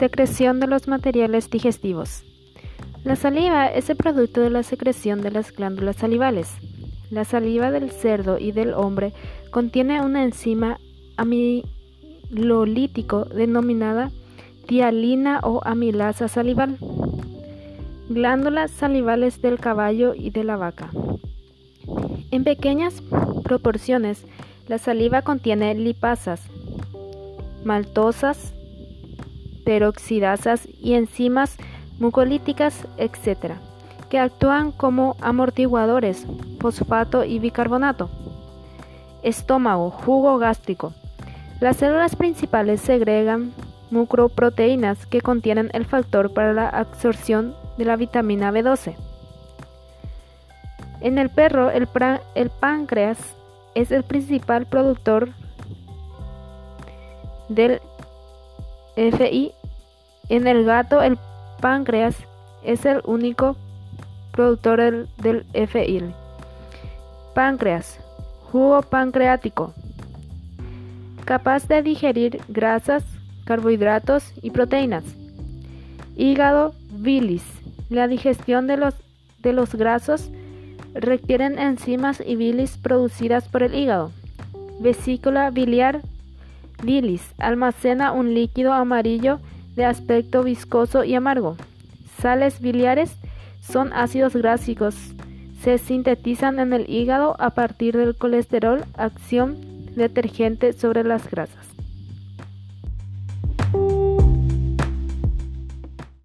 Secreción de los materiales digestivos. La saliva es el producto de la secreción de las glándulas salivales. La saliva del cerdo y del hombre contiene una enzima amilolítico denominada tialina o amilasa salival. Glándulas salivales del caballo y de la vaca. En pequeñas proporciones, la saliva contiene lipasas, maltosas, peroxidasas y enzimas mucolíticas, etc., que actúan como amortiguadores, fosfato y bicarbonato. Estómago, jugo gástrico. Las células principales segregan mucroproteínas que contienen el factor para la absorción de la vitamina B12. En el perro, el, el páncreas es el principal productor del FI. En el gato, el páncreas es el único productor del, FI. Páncreas, jugo pancreático, capaz de digerir grasas, carbohidratos y proteínas. Hígado, bilis. La digestión de los, de los grasos requieren enzimas y bilis producidas por el hígado. Vesícula biliar, bilis, almacena un líquido amarillo de aspecto viscoso y amargo. Sales biliares son ácidos grásicos. Se sintetizan en el hígado a partir del colesterol, acción detergente sobre las grasas.